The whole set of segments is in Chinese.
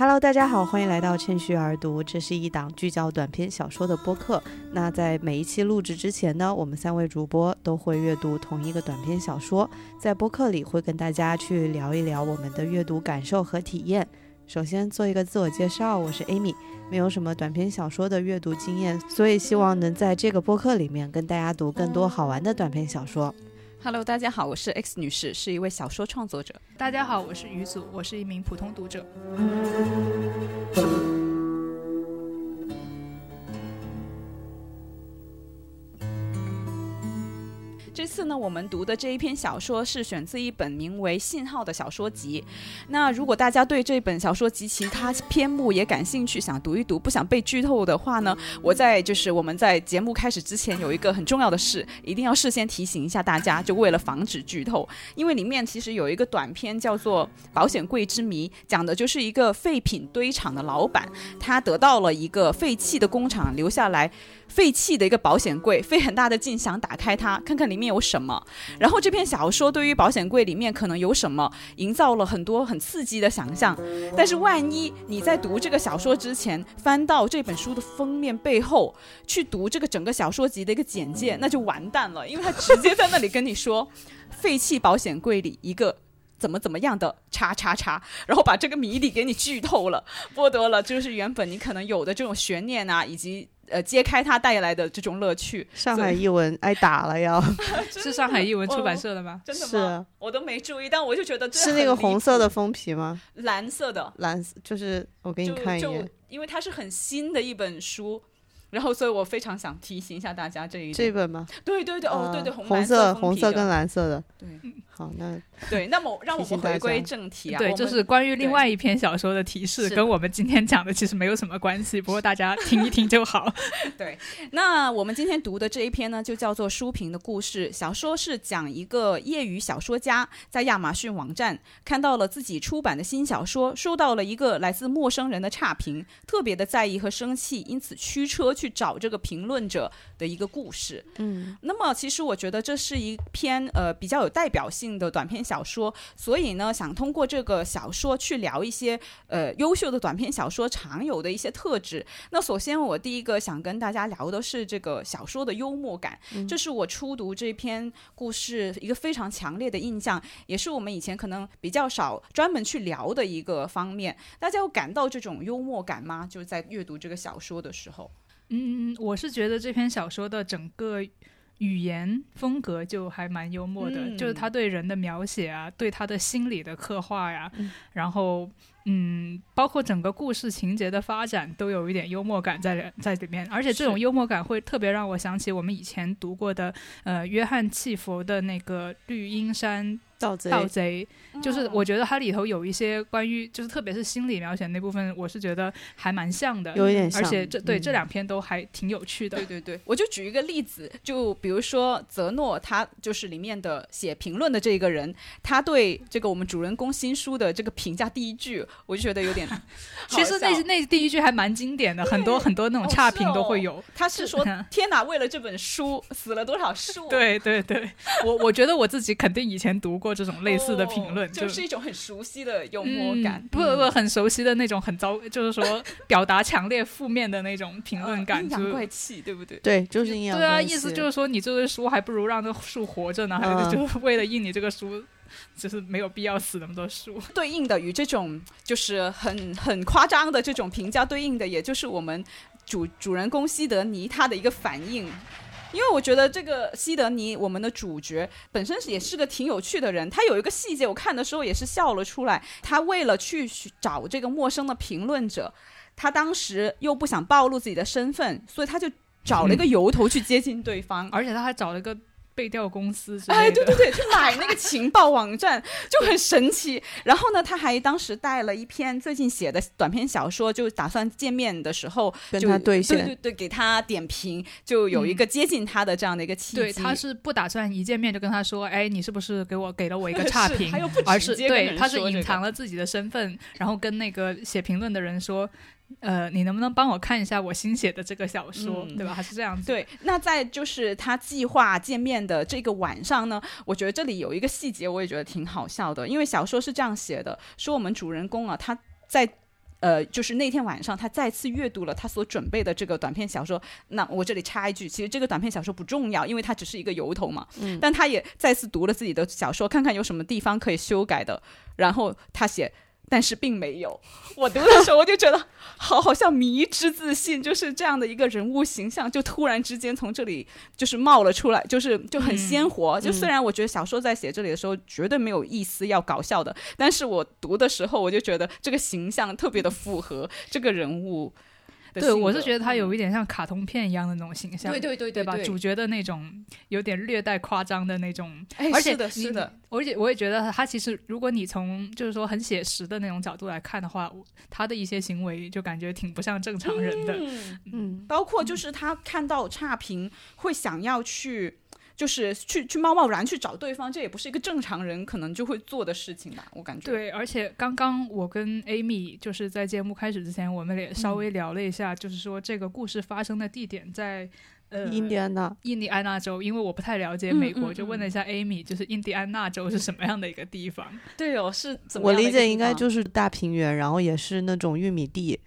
Hello，大家好，欢迎来到趁虚而读。这是一档聚焦短篇小说的播客。那在每一期录制之前呢，我们三位主播都会阅读同一个短篇小说，在播客里会跟大家去聊一聊我们的阅读感受和体验。首先做一个自我介绍，我是 Amy，没有什么短篇小说的阅读经验，所以希望能在这个播客里面跟大家读更多好玩的短篇小说。Hello，大家好，我是 X 女士，是一位小说创作者。大家好，我是于祖，我是一名普通读者。这次呢，我们读的这一篇小说是选自一本名为《信号》的小说集。那如果大家对这本小说集其他篇目也感兴趣，想读一读，不想被剧透的话呢，我在就是我们在节目开始之前有一个很重要的事，一定要事先提醒一下大家，就为了防止剧透，因为里面其实有一个短片叫做《保险柜之谜》，讲的就是一个废品堆场的老板，他得到了一个废弃的工厂留下来。废弃的一个保险柜，费很大的劲想打开它，看看里面有什么。然后这篇小说对于保险柜里面可能有什么，营造了很多很刺激的想象。但是万一你在读这个小说之前，翻到这本书的封面背后去读这个整个小说集的一个简介，那就完蛋了，因为他直接在那里跟你说，废弃保险柜里一个怎么怎么样的叉叉叉，然后把这个谜底给你剧透了，剥夺了就是原本你可能有的这种悬念啊，以及。呃，揭开它带来的这种乐趣。上海译文挨打了要，是上海译文出版社的吗？真的吗？我都没注意，但我就觉得是那个红色的封皮吗？蓝色的，蓝就是我给你看一眼，因为它是很新的一本书。然后，所以我非常想提醒一下大家这一这本吗？对对对，哦对对，红色红色跟蓝色的。对，好，那对，那么让我们回归正题啊。对，就是关于另外一篇小说的提示，跟我们今天讲的其实没有什么关系，不过大家听一听就好。对，那我们今天读的这一篇呢，就叫做《书评的故事》。小说是讲一个业余小说家在亚马逊网站看到了自己出版的新小说，收到了一个来自陌生人的差评，特别的在意和生气，因此驱车。去找这个评论者的一个故事，嗯，那么其实我觉得这是一篇呃比较有代表性的短篇小说，所以呢，想通过这个小说去聊一些呃优秀的短篇小说常有的一些特质。那首先我第一个想跟大家聊的是这个小说的幽默感，这是我初读这篇故事一个非常强烈的印象，也是我们以前可能比较少专门去聊的一个方面。大家有感到这种幽默感吗？就是在阅读这个小说的时候。嗯，我是觉得这篇小说的整个语言风格就还蛮幽默的，就是他对人的描写啊，对他的心理的刻画呀，然后嗯，包括整个故事情节的发展都有一点幽默感在在里面，而且这种幽默感会特别让我想起我们以前读过的呃约翰契佛的那个绿荫山。盗贼，盗贼，就是我觉得它里头有一些关于，就是特别是心理描写那部分，我是觉得还蛮像的，有一点像。而且这对这两篇都还挺有趣的。对对对，我就举一个例子，就比如说泽诺，他就是里面的写评论的这个人，他对这个我们主人公新书的这个评价第一句，我就觉得有点，其实那那第一句还蛮经典的，很多很多那种差评都会有。他是说：“天哪，为了这本书死了多少树？”对对对，我我觉得我自己肯定以前读过。这种类似的评论，就是一种很熟悉的幽默感，不不不，很熟悉的那种很糟，就是说 表达强烈负面的那种评论感，阴阳怪气，对不对？对，就是阴阳。对啊，意思就是说，你这个书还不如让这树活着呢，还就是为了印你这个书，就是没有必要死那么多树。对应的与这种就是很很夸张的这种评价对应的，也就是我们主主人公西德尼他的一个反应。因为我觉得这个西德尼，我们的主角本身也是个挺有趣的人。他有一个细节，我看的时候也是笑了出来。他为了去找这个陌生的评论者，他当时又不想暴露自己的身份，所以他就找了一个由头去接近对方，而且他还找了一个。背调公司哎，对对对，去买那个 情报网站就很神奇。然后呢，他还当时带了一篇最近写的短篇小说，就打算见面的时候跟他对对对对，给他点评，就有一个接近他的这样的一个契机。对，他是不打算一见面就跟他说，哎，你是不是给我给了我一个 差评？而是对，他是隐藏了自己的身份，然后跟那个写评论的人说。呃，你能不能帮我看一下我新写的这个小说，对吧？还是这样子？对。那在就是他计划见面的这个晚上呢，我觉得这里有一个细节，我也觉得挺好笑的。因为小说是这样写的，说我们主人公啊，他在呃，就是那天晚上，他再次阅读了他所准备的这个短篇小说。那我这里插一句，其实这个短篇小说不重要，因为它只是一个由头嘛。嗯。但他也再次读了自己的小说，看看有什么地方可以修改的。然后他写。但是并没有，我读的时候我就觉得，好，好像迷之自信，就是这样的一个人物形象，就突然之间从这里就是冒了出来，就是就很鲜活。就虽然我觉得小说在写这里的时候绝对没有一丝要搞笑的，但是我读的时候我就觉得这个形象特别的符合这个人物。对，我是觉得他有一点像卡通片一样的那种形象，对对对对吧？主角的那种有点略带夸张的那种，而且的是的，而且我也觉得他其实，如果你从就是说很写实的那种角度来看的话，他的一些行为就感觉挺不像正常人的，嗯，包括就是他看到差评会想要去。就是去去贸贸然去找对方，这也不是一个正常人可能就会做的事情吧，我感觉。对，而且刚刚我跟 Amy 就是在节目开始之前，我们也稍微聊了一下，就是说这个故事发生的地点在呃印第安纳，印第安纳州，因为我不太了解美国，就问了一下 Amy，就是印第安纳州是什么样的一个地方？对哦，是怎么？我理解应该就是大平原，然后也是那种玉米地。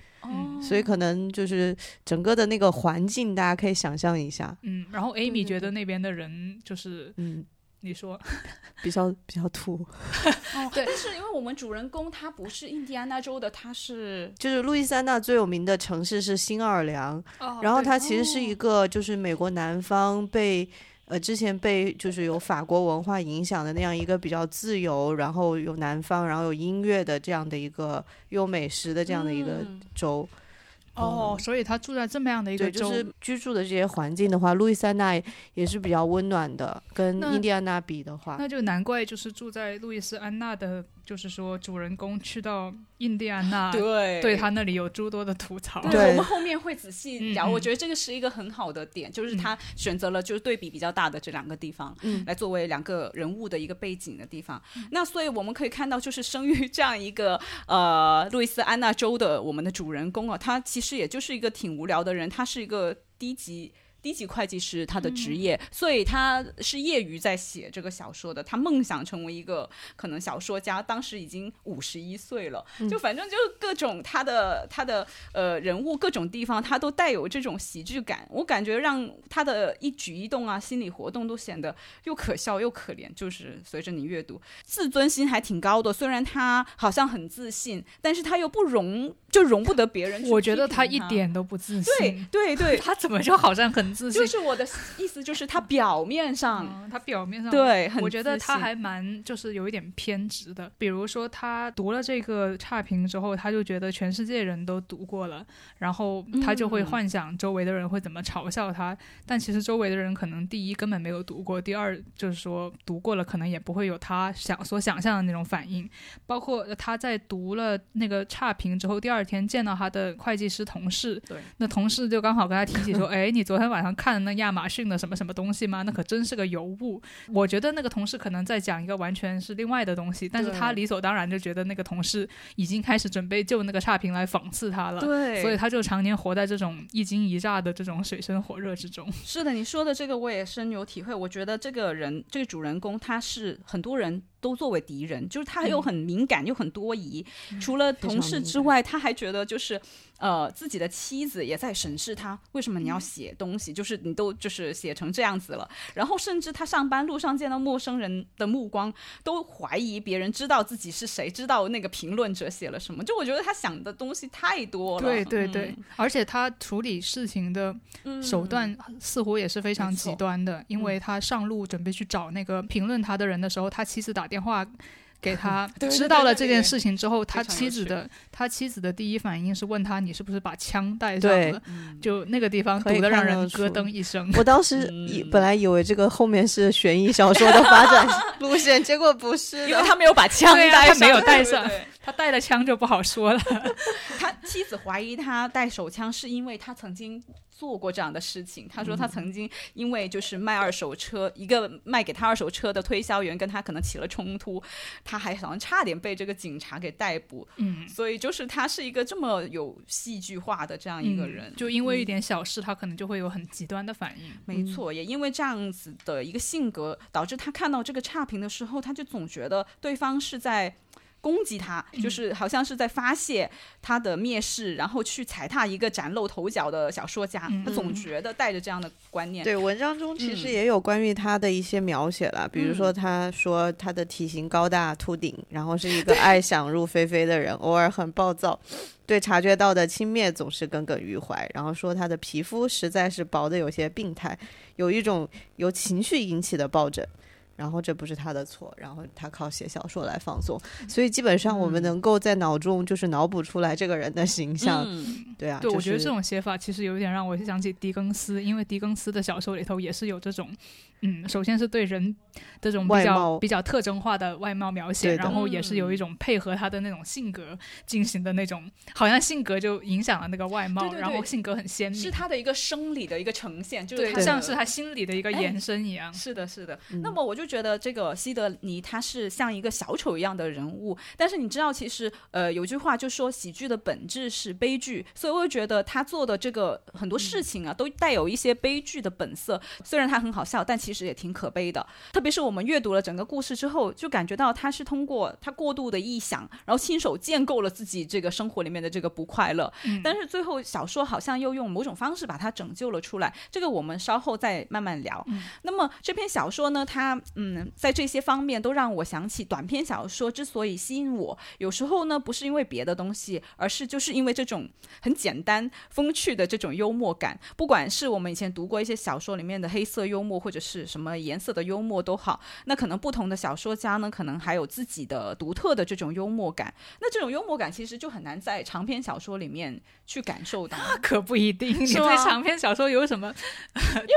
所以可能就是整个的那个环境，大家可以想象一下。嗯，然后 Amy 觉得那边的人就是，嗯，你说 比较比较土。对，但是因为我们主人公他不是印第安纳州的，他是就是路易斯安那最有名的城市是新奥尔良，然后它其实是一个就是美国南方被。呃，之前被就是有法国文化影响的那样一个比较自由，然后有南方，然后有音乐的这样的一个有美食的这样的一个州。哦，所以他住在这么样的一个州，就是居住的这些环境的话，路易斯安那也是比较温暖的，跟印第安纳比的话，那就难怪就是住在路易斯安那的。就是说，主人公去到印第安纳，对，对他那里有诸多的吐槽。对，我们后面会仔细聊。我觉得这个是一个很好的点，就是他选择了就是对比比较大的这两个地方，嗯来作为两个人物的一个背景的地方。那所以我们可以看到，就是生于这样一个呃路易斯安那州的我们的主人公啊，他其实也就是一个挺无聊的人，他是一个低级。低级会计师他的职业，所以他是业余在写这个小说的。他梦想成为一个可能小说家，当时已经五十一岁了。就反正就各种他的他的呃人物各种地方，他都带有这种喜剧感。我感觉让他的一举一动啊，心理活动都显得又可笑又可怜。就是随着你阅读，自尊心还挺高的。虽然他好像很自信，但是他又不容就容不得别人。我觉得他一点都不自信。对对对，他怎么就好像很。就是我的意思，就是他表面上，他表面上对，我觉得他还蛮就是有一点偏执的。比如说，他读了这个差评之后，他就觉得全世界人都读过了，然后他就会幻想周围的人会怎么嘲笑他。但其实周围的人可能第一根本没有读过，第二就是说读过了，可能也不会有他想所想象的那种反应。包括他在读了那个差评之后，第二天见到他的会计师同事，对，那同事就刚好跟他提起说：“ 哎，你昨天晚上。”看那亚马逊的什么什么东西吗？那可真是个尤物。我觉得那个同事可能在讲一个完全是另外的东西，但是他理所当然就觉得那个同事已经开始准备就那个差评来讽刺他了。对，所以他就常年活在这种一惊一乍的这种水深火热之中。是的，你说的这个我也深有体会。我觉得这个人，这个主人公，他是很多人。都作为敌人，就是他又很敏感又很多疑。除了同事之外，他还觉得就是，呃，自己的妻子也在审视他，为什么你要写东西？就是你都就是写成这样子了。然后甚至他上班路上见到陌生人的目光，都怀疑别人知道自己是谁，知道那个评论者写了什么。就我觉得他想的东西太多了。对对对，而且他处理事情的手段似乎也是非常极端的，因为他上路准备去找那个评论他的人的时候，他妻子打。电话给他，知道了这件事情之后，他妻子的他妻子的第一反应是问他：“你是不是把枪带上了？”就那个地方堵得让人咯噔一声。我当时以本来以为这个后面是悬疑小说的发展 路线，结果不是，因为他没有把枪带上，没有带上，他带了枪就不好说了。他妻子怀疑他带手枪是因为他曾经。做过这样的事情，他说他曾经因为就是卖二手车，一个卖给他二手车的推销员跟他可能起了冲突，他还好像差点被这个警察给逮捕。嗯，所以就是他是一个这么有戏剧化的这样一个人，就因为一点小事，他可能就会有很极端的反应。没错，也因为这样子的一个性格，导致他看到这个差评的时候，他就总觉得对方是在。攻击他，就是好像是在发泄他的蔑视，然后去踩踏一个崭露头角的小说家。他总觉得带着这样的观念。对，文章中其实也有关于他的一些描写了，比如说他说他的体型高大秃顶，然后是一个爱想入非非的人，偶尔很暴躁，对察觉到的轻蔑总是耿耿于怀，然后说他的皮肤实在是薄的有些病态，有一种由情绪引起的疱疹。然后这不是他的错，然后他靠写小说来放松，所以基本上我们能够在脑中就是脑补出来这个人的形象，对啊，对，我觉得这种写法其实有点让我想起狄更斯，因为狄更斯的小说里头也是有这种。嗯，首先是对人这种比较比较特征化的外貌描写，然后也是有一种配合他的那种性格进行的那种，好像性格就影响了那个外貌，然后性格很鲜明，是他的一个生理的一个呈现，就是像是他心理的一个延伸一样。是的，是的。那么我就觉得这个西德尼他是像一个小丑一样的人物，但是你知道，其实呃有句话就说喜剧的本质是悲剧，所以我就觉得他做的这个很多事情啊，都带有一些悲剧的本色。虽然他很好笑，但其实也挺可悲的，特别是我们阅读了整个故事之后，就感觉到他是通过他过度的臆想，然后亲手建构了自己这个生活里面的这个不快乐。但是最后小说好像又用某种方式把它拯救了出来，这个我们稍后再慢慢聊。那么这篇小说呢，它嗯，在这些方面都让我想起短篇小说之所以吸引我，有时候呢不是因为别的东西，而是就是因为这种很简单风趣的这种幽默感。不管是我们以前读过一些小说里面的黑色幽默，或者是什么。颜色的幽默都好，那可能不同的小说家呢，可能还有自己的独特的这种幽默感。那这种幽默感其实就很难在长篇小说里面去感受到。那可不一定，你对长篇小说有什么？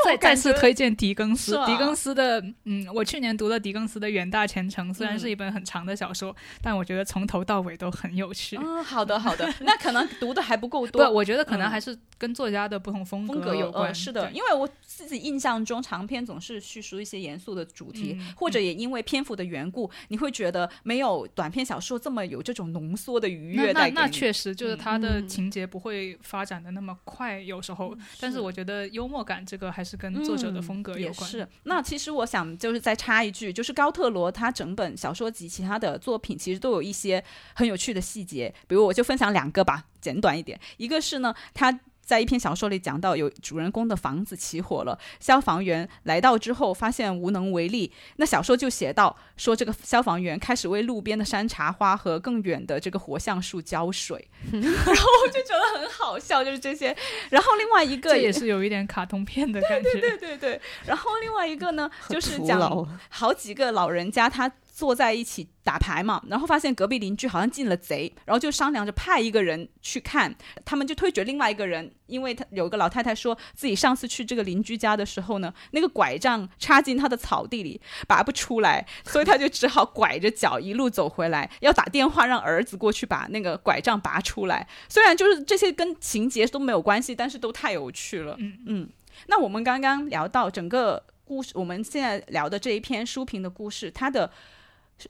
再再次推荐狄更斯。狄更斯的，嗯，我去年读了狄更斯的《远大前程》，虽然是一本很长的小说，但我觉得从头到尾都很有趣。嗯，好的好的，那可能读的还不够多。不，我觉得可能还是跟作家的不同风格有关。是的，因为我自己印象中长篇总是叙述。一些严肃的主题，或者也因为篇幅的缘故，你会觉得没有短篇小说这么有这种浓缩的愉悦那那确实就是它的情节不会发展的那么快，有时候。但是我觉得幽默感这个还是跟作者的风格有关。是。那其实我想就是插一句，就是高特罗他整本小说及其他的作品其实都有一些很有趣的细节，比如我就分享两个吧，简短一点。一个是呢，他。在一篇小说里讲到，有主人公的房子起火了，消防员来到之后发现无能为力。那小说就写到说，这个消防员开始为路边的山茶花和更远的这个活橡树浇水，然后我就觉得很好笑，就是这些。然后另外一个也是有一点卡通片的感觉，对对对对。然后另外一个呢，就是讲好几个老人家他。坐在一起打牌嘛，然后发现隔壁邻居好像进了贼，然后就商量着派一个人去看。他们就推举另外一个人，因为他有个老太太说自己上次去这个邻居家的时候呢，那个拐杖插进他的草地里拔不出来，所以他就只好拐着脚一路走回来，要打电话让儿子过去把那个拐杖拔出来。虽然就是这些跟情节都没有关系，但是都太有趣了。嗯嗯。那我们刚刚聊到整个故事，我们现在聊的这一篇书评的故事，它的。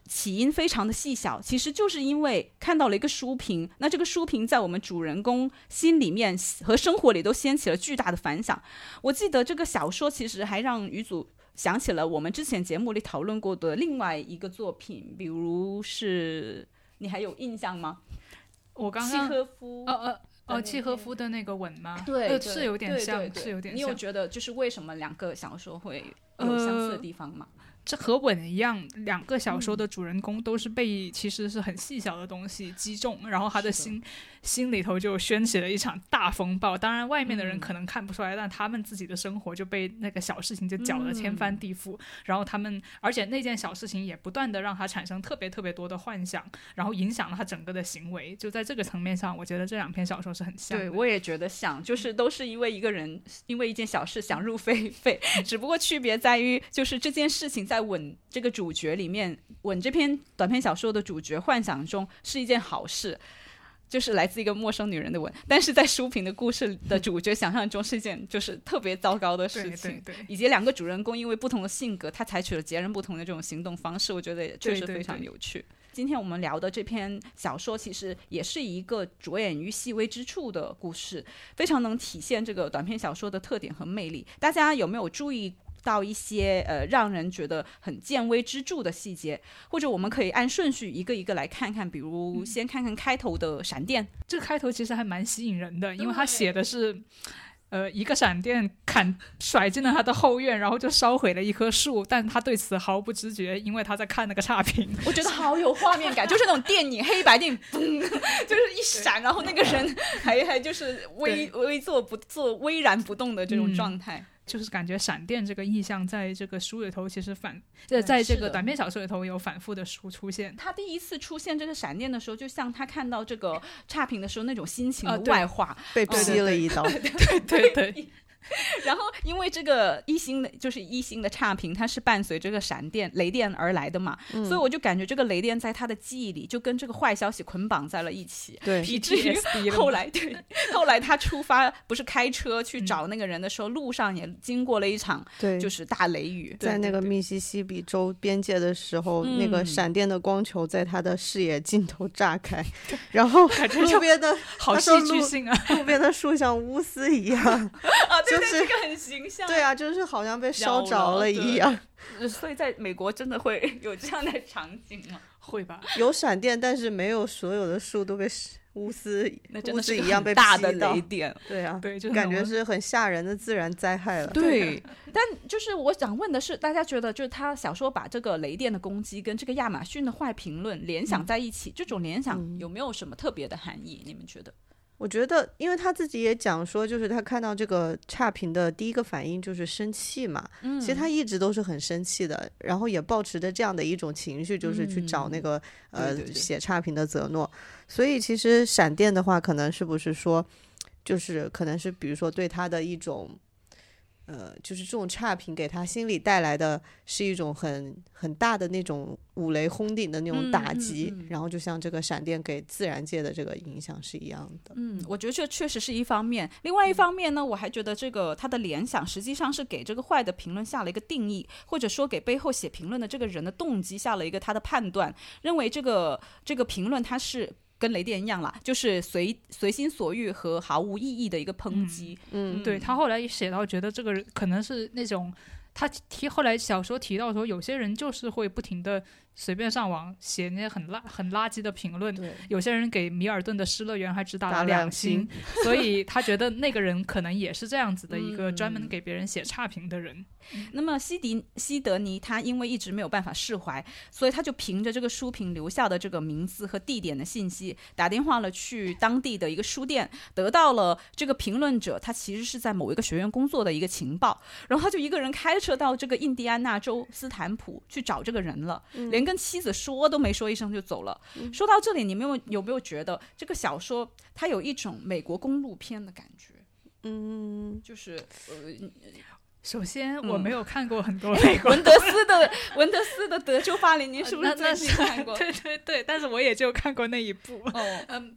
起因非常的细小，其实就是因为看到了一个书评，那这个书评在我们主人公心里面和生活里都掀起了巨大的反响。我记得这个小说其实还让于祖想起了我们之前节目里讨论过的另外一个作品，比如是你还有印象吗？我刚契诃夫，哦哦哦，契诃夫的那个吻吗？对，是有点像，是有点像。你有觉得就是为什么两个小说会有相似的地方吗？这和吻一样，两个小说的主人公都是被其实是很细小的东西击中，然后他的心。心里头就掀起了一场大风暴，当然外面的人可能看不出来，但他们自己的生活就被那个小事情就搅得天翻地覆。然后他们，而且那件小事情也不断的让他产生特别特别多的幻想，然后影响了他整个的行为。就在这个层面上，我觉得这两篇小说是很像。对，我也觉得像，就是都是因为一个人因为一件小事想入非 非，只不过区别在于，就是这件事情在吻这个主角里面，吻这篇短篇小说的主角幻想中是一件好事。就是来自一个陌生女人的吻，但是在书评的故事的主角想象中是一件就是特别糟糕的事情，对，以及两个主人公因为不同的性格，他采取了截然不同的这种行动方式，我觉得也确实非常有趣。今天我们聊的这篇小说，其实也是一个着眼于细微之处的故事，非常能体现这个短篇小说的特点和魅力。大家有没有注意？到一些呃让人觉得很见微知著的细节，或者我们可以按顺序一个一个来看看，比如先看看开头的闪电，这个开头其实还蛮吸引人的，因为他写的是。呃，一个闪电砍甩进了他的后院，然后就烧毁了一棵树，但他对此毫不知觉，因为他在看那个差评。我觉得好有画面感，就是那种电影黑白电影，嘣就是一闪，然后那个人还还就是微微坐不坐，巍然不动的这种状态。就是感觉闪电这个意象在这个书里头其实反，在在这个短篇小说里头有反复的出出现。他第一次出现这个闪电的时候，就像他看到这个差评的时候那种心情的外化，被劈了一刀。对对对。然后，因为这个一星的，就是一星的差评，它是伴随这个闪电、雷电而来的嘛，所以我就感觉这个雷电在他的记忆里就跟这个坏消息捆绑在了一起，对，以至于后来，对，后来他出发不是开车去找那个人的时候，路上也经过了一场，对，就是大雷雨，在那个密西西比州边界的时候，那个闪电的光球在他的视野尽头炸开，然后路边的好戏剧性啊，路边的树像乌丝一样啊，对。就是这个很形象，对啊，就是好像被烧着了一样。所以在美国真的会有这样的场景吗？会吧，有闪电，但是没有所有的树都被乌丝乌丝一样被大的雷电。对啊，对，就感觉是很吓人的自然灾害了。对，但就是我想问的是，大家觉得就是他小说把这个雷电的攻击跟这个亚马逊的坏评论联想在一起，这种联想有没有什么特别的含义？你们觉得？我觉得，因为他自己也讲说，就是他看到这个差评的第一个反应就是生气嘛。嗯，其实他一直都是很生气的，然后也保持着这样的一种情绪，就是去找那个呃写差评的泽诺。所以其实闪电的话，可能是不是说，就是可能是比如说对他的一种。呃，就是这种差评给他心里带来的是一种很很大的那种五雷轰顶的那种打击，然后就像这个闪电给自然界的这个影响是一样的。嗯，我觉得这确实是一方面。另外一方面呢，我还觉得这个他的联想实际上是给这个坏的评论下了一个定义，或者说给背后写评论的这个人的动机下了一个他的判断，认为这个这个评论他是。跟雷电一样啦，就是随随心所欲和毫无意义的一个抨击。嗯，对他后来写到，觉得这个人可能是那种，他提后来小说提到说，有些人就是会不停的。随便上网写那些很垃很垃圾的评论，有些人给米尔顿的《失乐园》还只打了两星，所以他觉得那个人可能也是这样子的一个专门给别人写差评的人。那么西迪西德尼他因为一直没有办法释怀，所以他就凭着这个书评留下的这个名字和地点的信息，打电话了去当地的一个书店，得到了这个评论者他其实是在某一个学院工作的一个情报，然后他就一个人开车到这个印第安纳州斯坦普去找这个人了，连。跟妻子说都没说一声就走了。说到这里，你们有有没有觉得这个小说它有一种美国公路片的感觉？嗯，就是呃，首先我没有看过很多 文德斯的文德斯的德州巴黎，您是不是 最近看过？对对对，但是我也就看过那一部。哦，嗯，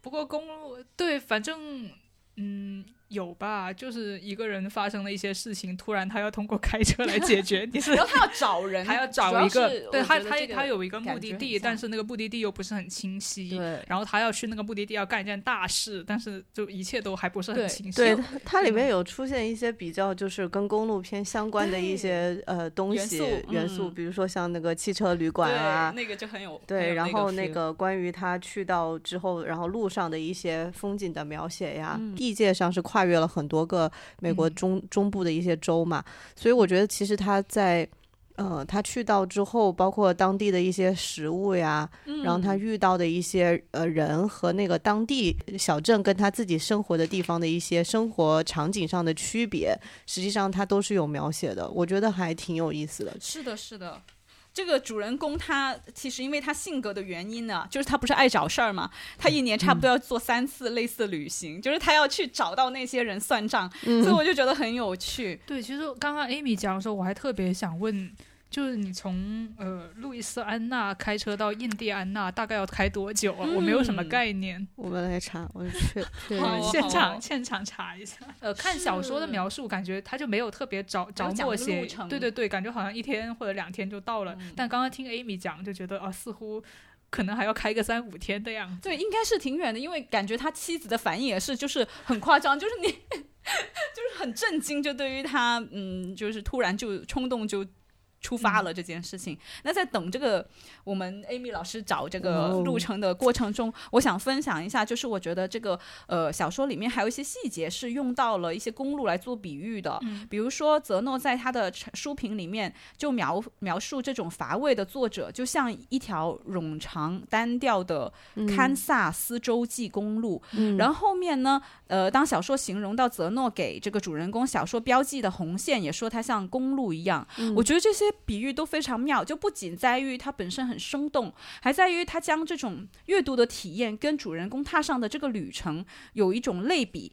不过公路对，反正嗯。有吧，就是一个人发生了一些事情，突然他要通过开车来解决。你是，然后他要找人，还要找一个，对他他他有一个目的地，但是那个目的地又不是很清晰。对，然后他要去那个目的地要干一件大事，但是就一切都还不是很清晰。对，它里面有出现一些比较就是跟公路片相关的一些呃东西元素，比如说像那个汽车旅馆啊，那个就很有对，然后那个关于他去到之后，然后路上的一些风景的描写呀，地界上是跨。跨越了很多个美国中中部的一些州嘛，所以我觉得其实他在，呃，他去到之后，包括当地的一些食物呀，然后他遇到的一些呃人和那个当地小镇跟他自己生活的地方的一些生活场景上的区别，实际上他都是有描写的，我觉得还挺有意思的。是的，是的。这个主人公他其实因为他性格的原因呢，就是他不是爱找事儿嘛，他一年差不多要做三次类似旅行，就是他要去找到那些人算账，所以我就觉得很有趣。对，其实刚刚 Amy 讲的时候，我还特别想问。就是你从呃路易斯安那开车到印第安纳大概要开多久啊？我没有什么概念。我们来查，我去 现场现场查一下。呃，看小说的描述，感觉他就没有特别着着墨些。对对对，感觉好像一天或者两天就到了。但刚刚听 Amy 讲，就觉得啊，似乎可能还要开个三五天的样子。对，应该是挺远的，因为感觉他妻子的反应也是，就是很夸张，就是你。就是很震惊，就对于他，嗯，就是突然就冲动就。出发了这件事情。那在等这个我们 Amy 老师找这个路程的过程中，我想分享一下，就是我觉得这个呃小说里面还有一些细节是用到了一些公路来做比喻的。比如说泽诺在他的书评里面就描描述这种乏味的作者，就像一条冗长单调的堪萨斯洲际公路。然后后面呢，呃，当小说形容到泽诺给这个主人公小说标记的红线，也说它像公路一样。我觉得这些。比喻都非常妙，就不仅在于它本身很生动，还在于它将这种阅读的体验跟主人公踏上的这个旅程有一种类比。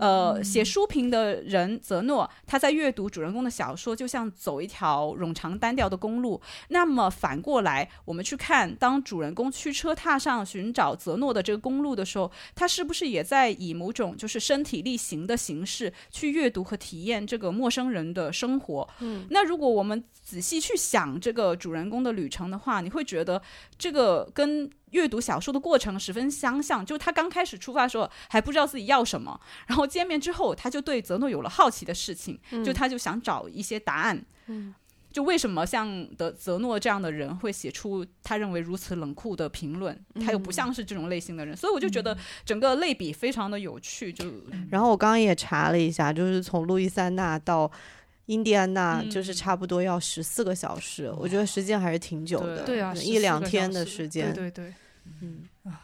呃，写书评的人泽诺，他在阅读主人公的小说，就像走一条冗长单调的公路。那么反过来，我们去看，当主人公驱车踏上寻找泽诺的这个公路的时候，他是不是也在以某种就是身体力行的形式去阅读和体验这个陌生人的生活？嗯，那如果我们仔细去想这个主人公的旅程的话，你会觉得这个跟。阅读小说的过程十分相像，就他刚开始出发的时候还不知道自己要什么，然后见面之后他就对泽诺有了好奇的事情，就他就想找一些答案。嗯，就为什么像德泽诺这样的人会写出他认为如此冷酷的评论，他又不像是这种类型的人，所以我就觉得整个类比非常的有趣。就然后我刚刚也查了一下，就是从路易斯安那到。印第安纳就是差不多要十四个小时，我觉得时间还是挺久的，对啊，一两天的时间，对对对，嗯啊，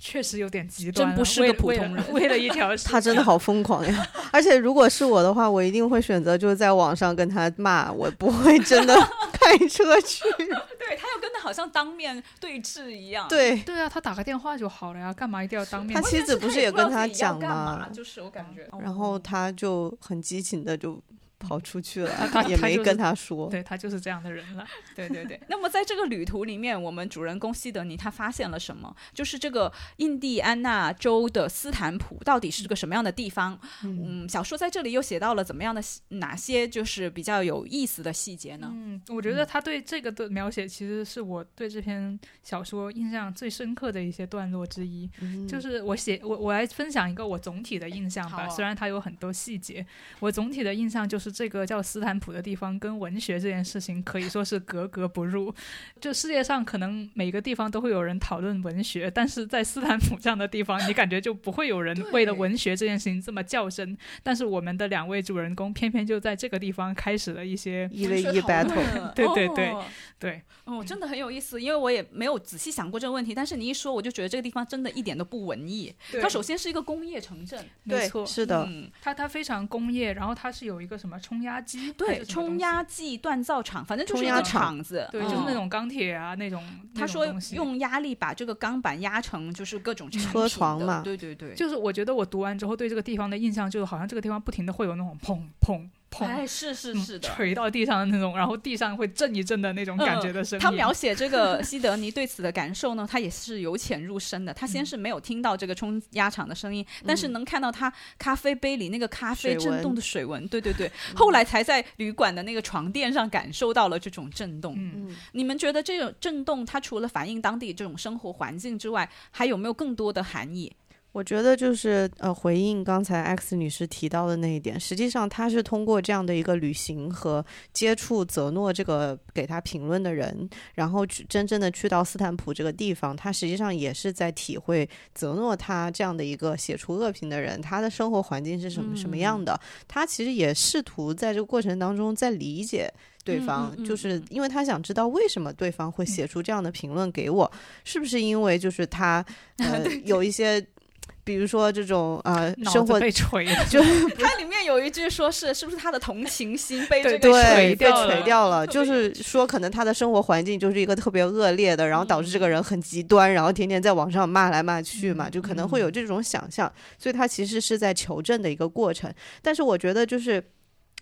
确实有点极端，真不是个普通人，为了一条，他真的好疯狂呀！而且如果是我的话，我一定会选择就是在网上跟他骂，我不会真的 开车去。对他要跟他好像当面对质一样，对对啊，他打个电话就好了呀，干嘛一定要当面？他妻子不是也跟他讲吗？就是我感觉，然后他就很激情的就。跑出去了，他 也没跟他说，对他就是这样的人了。对对对。那么在这个旅途里面，我们主人公西德尼他发现了什么？就是这个印第安纳州的斯坦普到底是个什么样的地方？嗯，小说在这里又写到了怎么样的哪些就是比较有意思的细节呢？嗯，我觉得他对这个的描写其实是我对这篇小说印象最深刻的一些段落之一。就是我写我我来分享一个我总体的印象吧，虽然它有很多细节，我总体的印象就是。这个叫斯坦普的地方跟文学这件事情可以说是格格不入。就世界上可能每个地方都会有人讨论文学，但是在斯坦普这样的地方，你感觉就不会有人为了文学这件事情这么较真。但是我们的两位主人公偏偏就在这个地方开始了一些一 v 一 battle。对对对对，哦，真的很有意思，因为我也没有仔细想过这个问题。但是你一说，我就觉得这个地方真的一点都不文艺。它首先是一个工业城镇，没错，是的，它它非常工业，然后它是有一个什么。冲压机对，冲压机锻造厂，反正就是一个厂子，对，就是那种钢铁啊那种。他说用压力把这个钢板压成就是各种车床嘛，对对对。就是我觉得我读完之后对这个地方的印象就是好像这个地方不停的会有那种砰砰。哎，是是是的，垂到地上的那种，然后地上会震一震的那种感觉的声音。他描写这个西德尼对此的感受呢，他也是由浅入深的。他先是没有听到这个冲压厂的声音，但是能看到他咖啡杯里那个咖啡震动的水纹。对对对，后来才在旅馆的那个床垫上感受到了这种震动。嗯，你们觉得这种震动，它除了反映当地这种生活环境之外，还有没有更多的含义？我觉得就是呃，回应刚才 X 女士提到的那一点，实际上她是通过这样的一个旅行和接触泽诺这个给他评论的人，然后去真正的去到斯坦普这个地方，她实际上也是在体会泽诺他这样的一个写出恶评的人，他的生活环境是什么什么样的。他其实也试图在这个过程当中在理解对方，就是因为他想知道为什么对方会写出这样的评论给我，是不是因为就是他呃 有一些。比如说这种呃，生活被锤，就 它里面有一句说是是不是他的同情心被这个锤被锤掉了？就是说可能他的生活环境就是一个特别恶劣的，然后导致这个人很极端，然后天天在网上骂来骂去嘛，就可能会有这种想象，所以他其实是在求证的一个过程。但是我觉得就是。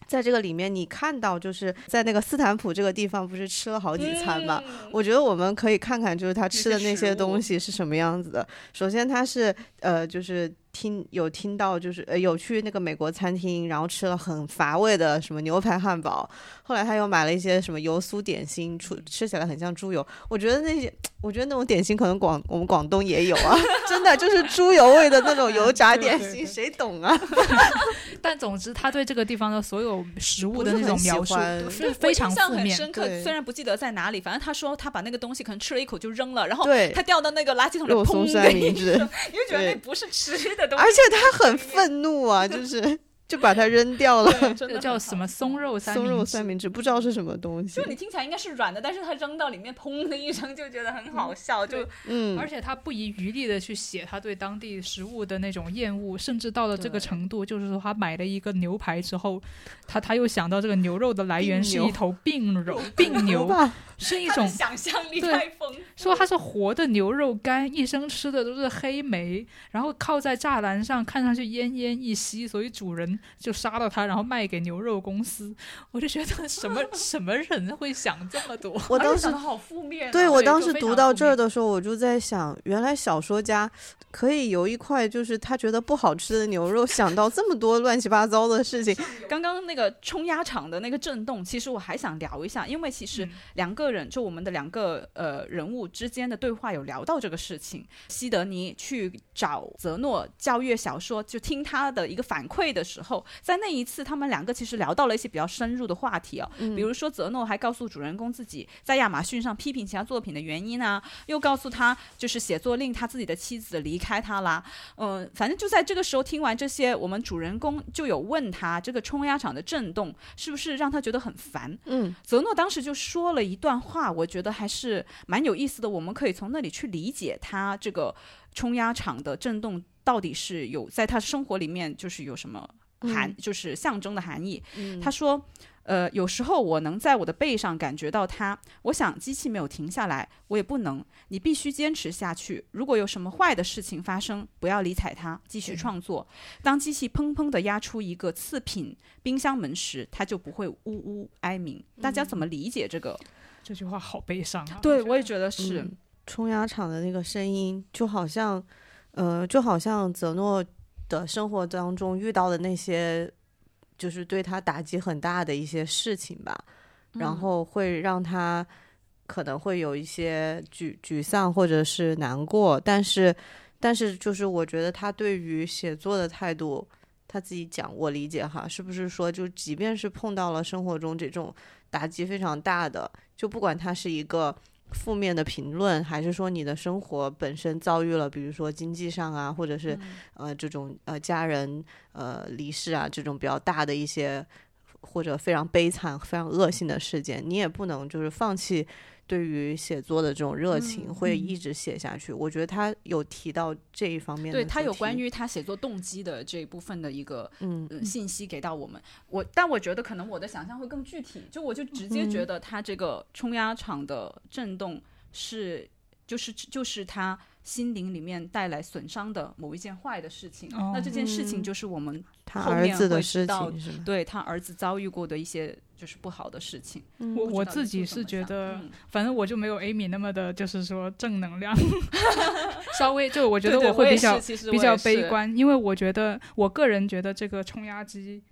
在这个里面，你看到就是在那个斯坦普这个地方，不是吃了好几餐吗？我觉得我们可以看看，就是他吃的那些东西是什么样子的。首先，他是呃，就是听有听到，就是呃有去那个美国餐厅，然后吃了很乏味的什么牛排汉堡。后来他又买了一些什么油酥点心，出吃起来很像猪油。我觉得那些，我觉得那种点心可能广我们广东也有啊，真的就是猪油味的那种油炸点心，谁懂啊？但总之，他对这个地方的所有食物的那种描述是非常负面。深刻，虽然不记得在哪里，反正他说他把那个东西可能吃了一口就扔了，然后对他掉到那个垃圾桶里，砰的一声，你就觉得那不是吃的而且他很愤怒啊，就是。就把它扔掉了，这个叫什么松肉三松肉三明治，不知道是什么东西。就你听起来应该是软的，但是它扔到里面，砰的一声，就觉得很好笑。就嗯，而且他不遗余力的去写他对当地食物的那种厌恶，甚至到了这个程度，就是说他买了一个牛排之后，他他又想到这个牛肉的来源是一头病 肉病牛，是一种想象力太丰。说它是活的牛肉干，一生吃的都是黑莓，然后靠在栅栏上，看上去奄奄一息，所以主人。就杀了他，然后卖给牛肉公司。我就觉得什么什么人会想这么多？我当时好负面。对我当时读到这儿的时候，我就在想，原来小说家可以由一块就是他觉得不好吃的牛肉，想到这么多乱七八糟的事情。刚刚那个冲压场的那个震动，其实我还想聊一下，因为其实两个人就我们的两个呃人物之间的对话有聊到这个事情。西德尼去找泽诺教阅小说，就听他的一个反馈的时候。后，在那一次，他们两个其实聊到了一些比较深入的话题哦，比如说泽诺还告诉主人公自己在亚马逊上批评其他作品的原因啊，又告诉他就是写作令他自己的妻子离开他啦，嗯，反正就在这个时候听完这些，我们主人公就有问他这个冲压场的震动是不是让他觉得很烦，嗯，泽诺当时就说了一段话，我觉得还是蛮有意思的，我们可以从那里去理解他这个冲压场的震动到底是有在他生活里面就是有什么。含就是象征的含义。他说：“呃，有时候我能在我的背上感觉到它。我想机器没有停下来，我也不能。你必须坚持下去。如果有什么坏的事情发生，不要理睬它，继续创作。当机器砰砰的压出一个次品冰箱门时，它就不会呜呜哀鸣。大家怎么理解这个？这句话好悲伤啊！对我也觉得是冲压厂的那个声音，就好像，呃，就好像泽诺。”的生活当中遇到的那些，就是对他打击很大的一些事情吧，然后会让他可能会有一些沮沮丧或者是难过，但是，但是就是我觉得他对于写作的态度，他自己讲，我理解哈，是不是说就即便是碰到了生活中这种打击非常大的，就不管他是一个。负面的评论，还是说你的生活本身遭遇了，比如说经济上啊，或者是呃这种呃家人呃离世啊这种比较大的一些或者非常悲惨、非常恶性的事件，你也不能就是放弃。对于写作的这种热情，会一直写下去。我觉得他有提到这一方面，对他有关于他写作动机的这一部分的一个嗯信息给到我们。我但我觉得可能我的想象会更具体，就我就直接觉得他这个冲压场的震动是就是就是他。心灵里面带来损伤的某一件坏的事情，那这件事情就是我们他儿子的事情，对他儿子遭遇过的一些就是不好的事情。我我自己是觉得，反正我就没有 Amy 那么的，就是说正能量，稍微就我觉得我会比较比较悲观，因为我觉得我个人觉得这个冲压机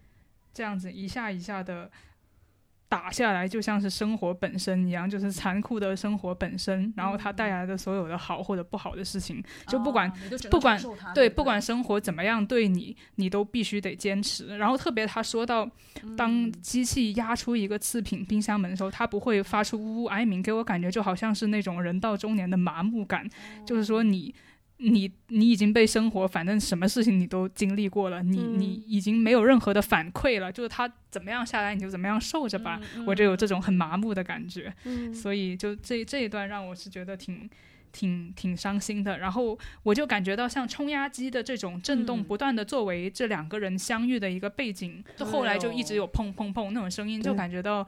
这样子一下一下的。打下来就像是生活本身一样，就是残酷的生活本身。然后它带来的所有的好或者不好的事情，就不管不管对不管生活怎么样对你，你都必须得坚持。然后特别他说到，当机器压出一个次品冰箱门的时候，它不会发出呜呜哀鸣，给我感觉就好像是那种人到中年的麻木感，就是说你。你你已经被生活，反正什么事情你都经历过了，你你已经没有任何的反馈了，就是他怎么样下来你就怎么样受着吧，我就有这种很麻木的感觉，所以就这这一段让我是觉得挺挺挺伤心的，然后我就感觉到像冲压机的这种震动不断的作为这两个人相遇的一个背景，就后来就一直有。砰砰砰那种声音，就感觉到。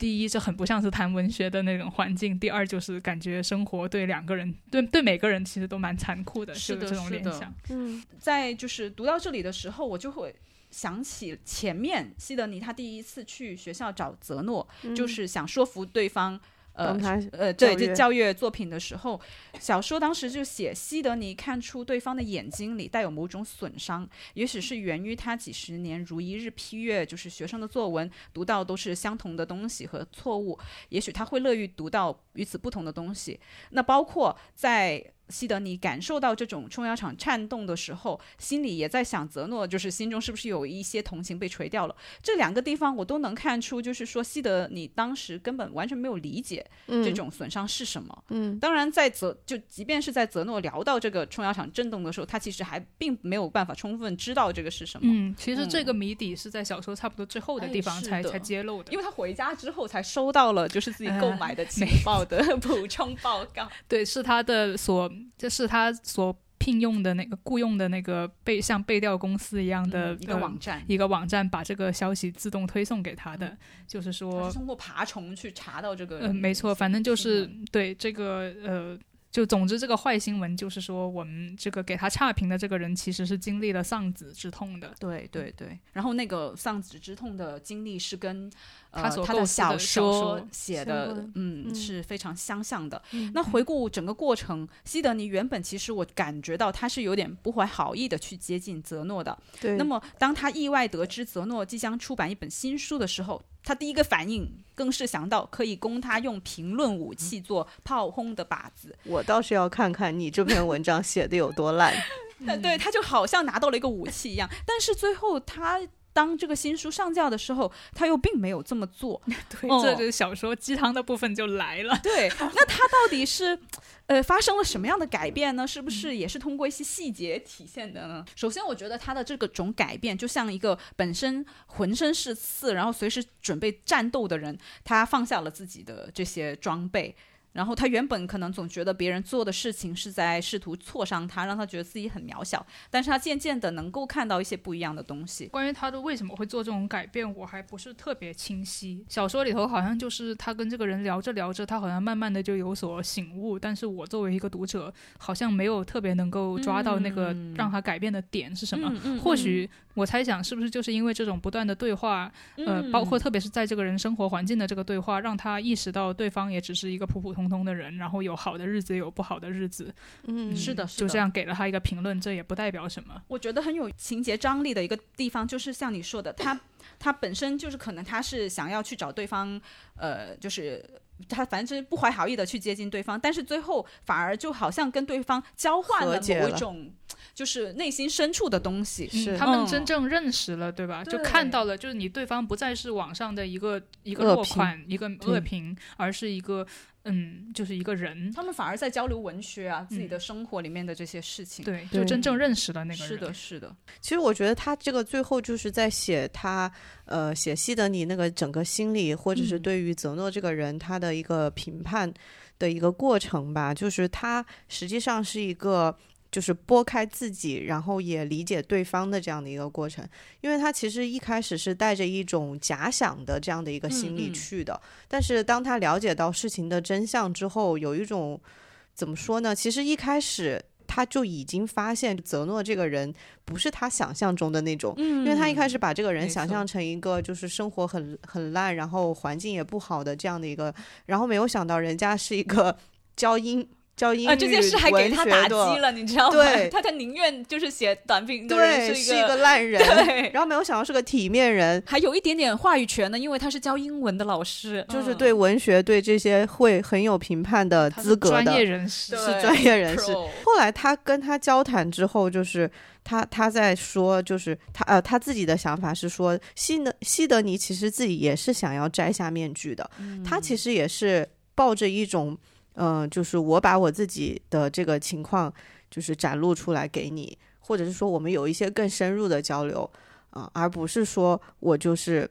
第一，这很不像是谈文学的那种环境；第二，就是感觉生活对两个人，对对每个人其实都蛮残酷的，是的，这种联想。嗯，在就是读到这里的时候，我就会想起前面西德尼他第一次去学校找泽诺，就是想说服对方呃呃，对，就教育作品的时候，小说当时就写西德尼看出对方的眼睛里带有某种损伤，也许是源于他几十年如一日批阅就是学生的作文，读到都是相同的东西和错误，也许他会乐于读到与此不同的东西。那包括在西德尼感受到这种冲压场颤动的时候，心里也在想泽诺，就是心中是不是有一些同情被锤掉了？这两个地方我都能看出，就是说西德尼当时根本完全没有理解这种损伤是什么。嗯，当然，在泽就即便是在泽诺聊到这个冲压场震动的时候，他其实还并没有办法充分知道这个是什么。嗯，其实这个谜底是在小说差不多最后的地方哎才才揭露的，因为他回家之后才收到了就是自己购买的情报的 补充报告。对，是他的所，这是他所聘用的那个雇佣的那个被像背调公司一样的、嗯一个呃网站，一个网站把这个消息自动推送给他的，就是说是，通过爬虫去查到这个。嗯、没错，反正就是对这个呃。就总之，这个坏新闻就是说，我们这个给他差评的这个人其实是经历了丧子之痛的。对对对，然后那个丧子之痛的经历是跟、呃、他他所构思小的小说写的，嗯，嗯是非常相像的。嗯那回顾整个过程，西德尼原本其实我感觉到他是有点不怀好意的去接近泽诺的。对，那么当他意外得知泽诺即将出版一本新书的时候，他第一个反应更是想到可以供他用评论武器做炮轰的靶子。我倒是要看看你这篇文章写的有多烂。呃，对，他就好像拿到了一个武器一样。但是最后他当这个新书上架的时候，他又并没有这么做。对，哦这就是小说鸡汤的部分就来了。对，那他到底是呃发生了什么样的改变呢？是不是也是通过一些细节体现的呢？首先，我觉得他的这个种改变，就像一个本身浑身是刺，然后随时准备战斗的人，他放下了自己的这些装备。然后他原本可能总觉得别人做的事情是在试图挫伤他，让他觉得自己很渺小。但是他渐渐的能够看到一些不一样的东西。关于他的为什么会做这种改变，我还不是特别清晰。小说里头好像就是他跟这个人聊着聊着，他好像慢慢的就有所醒悟，但是我作为一个读者，好像没有特别能够抓到那个嗯让他改变的点是什么。嗯嗯或许我猜想，是不是就是因为这种不断的对话，呃，嗯包括特别是在这个人生活环境的这个对话，让他意识到对方也只是一个普普通通的人，然后有好的日子，也有不好的日子。嗯，是的，是的就这样给了他一个评论，这也不代表什么。我觉得很有情节张力的一个地方，就是像你说的，他 他本身就是可能他是想要去找对方，呃，就是。他反正是不怀好意的去接近对方，但是最后反而就好像跟对方交换了某一种，就是内心深处的东西。是嗯他们嗯真正认识了，对吧？就看到了，就是你对方不再是网上的一个一个落款，一个恶评，而是一个嗯，就是一个人。他们反而在交流文学啊，自己的生活里面的这些事情。对，对就真正认识了那个人。是的，是的，其实我觉得他这个最后就是在写他，呃，写西德尼那个整个心理，或者是嗯对于泽诺这个人他的一个评判的一个过程吧。就是他实际上是一个，就是拨开自己，然后也理解对方的这样的一个过程。因为他其实一开始是带着一种假想的这样的一个心理嗯嗯去的，但是当他了解到事情的真相之后，有一种怎么说呢？其实一开始。他就已经发现泽诺这个人不是他想象中的那种，嗯因为他一开始把这个人想象成一个就是生活很很烂，然后环境也不好的这样的一个，然后没有想到人家是一个 教英教英语啊，这件事还给他打击了，你知道吗？对他他宁愿就是写短评的人对，是一是一个个烂人，对然后没有想到是个体面人，还有一点点话语权呢，因为他是教英文的老师，就是嗯对文学对这些会很有评判的资格专业，人士。是专业人士。后来他跟他交谈之后，就是他他在说，就是他呃他自己的想法是说，西德西德尼其实自己也是想要摘下面具的，他其实也是抱着一种嗯、呃就是我把我自己的这个情况就是展露出来给你，或者是说我们有一些更深入的交流啊、而不是说我就是。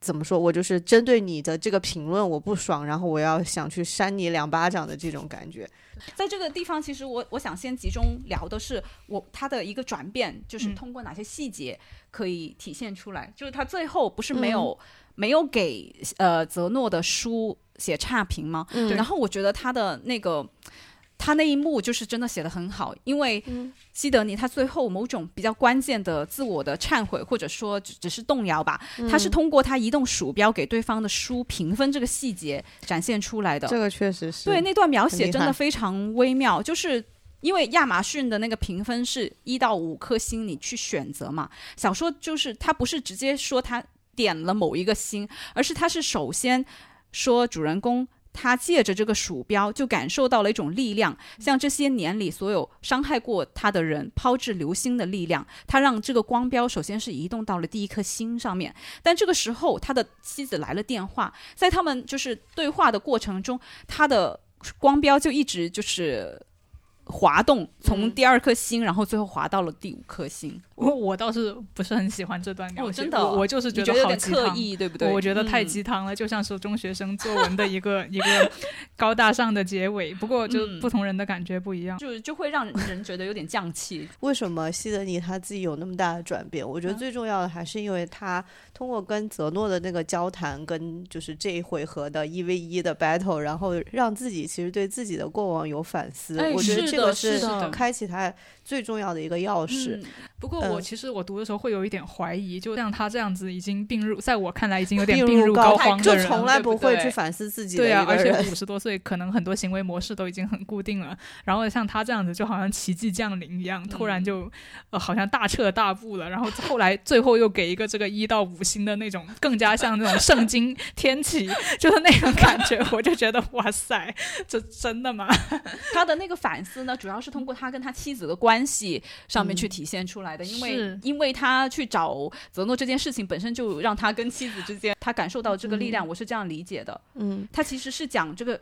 怎么说？我就是针对你的这个评论我不爽，然后我要想去扇你两巴掌的这种感觉。在这个地方，其实我我想先集中聊的是我他的一个转变，就是嗯通过哪些细节可以体现出来。就是他最后不是没有、没有给呃泽诺的书写差评吗？嗯然后我觉得他的那个他那一幕就是真的写的很好，因为嗯西德尼他最后某种比较关键的自我的忏悔，或者说只只是动摇吧，他是通过他移动鼠标给对方的书评分这个细节展现出来的。这个确实是对，那段描写真的非常微妙，就是。因为亚马逊的那个评分是一到五颗星，你去选择嘛。小说就是他不是直接说他点了某一个星，而是他是首先说主人公他借着这个鼠标就感受到了一种力量，像这些年里所有伤害过他的人抛掷流星的力量，他让这个光标首先是移动到了第一颗星上面。但这个时候他的妻子来了电话，在他们就是对话的过程中，他的光标就一直就是。滑动从第二颗星，然后最后滑到了第五颗星。我我倒是不是很喜欢这段描写，哦真的我我就是你觉好觉得有点刻。意，对不对？我觉得太嗯鸡汤了，就像是中学生作文的一个一个高大上的结尾。不过就嗯不同人的感觉不一样。就就会让人觉得有点降气。为什么西德尼他自己有那么大的转变？我觉得嗯最重要的还是因为他通过跟泽诺的那个交谈，跟就是这一回合的一 v 一的 battle，然后让自己其实对自己的过往有反思。哎我觉得这个是开启他最重要的一个钥匙。嗯不过我嗯其实我读的时候会有一点怀疑，就像他这样子已经病入，在我看来已经有点病病入膏膏肓的人了，就从来不会去反思自己的对啊，而且。五十多岁，可能很多行为模式都已经很固定了。然后像他这样子，就好像奇迹降临一样，突然就、呃好像大彻大悟了。然后后来最后又给一个这个一到五星的那种，更加像那种圣经天启，就是那种感觉，我就觉得哇塞，这真的吗？他的那个反思呢，主要是通过他跟他妻子的关系上面去体现出来的。因为因为他去找泽诺这件事情本身就让他跟妻子之间，他感受到这个力量，我是这样理解的。嗯，他其实是讲这个，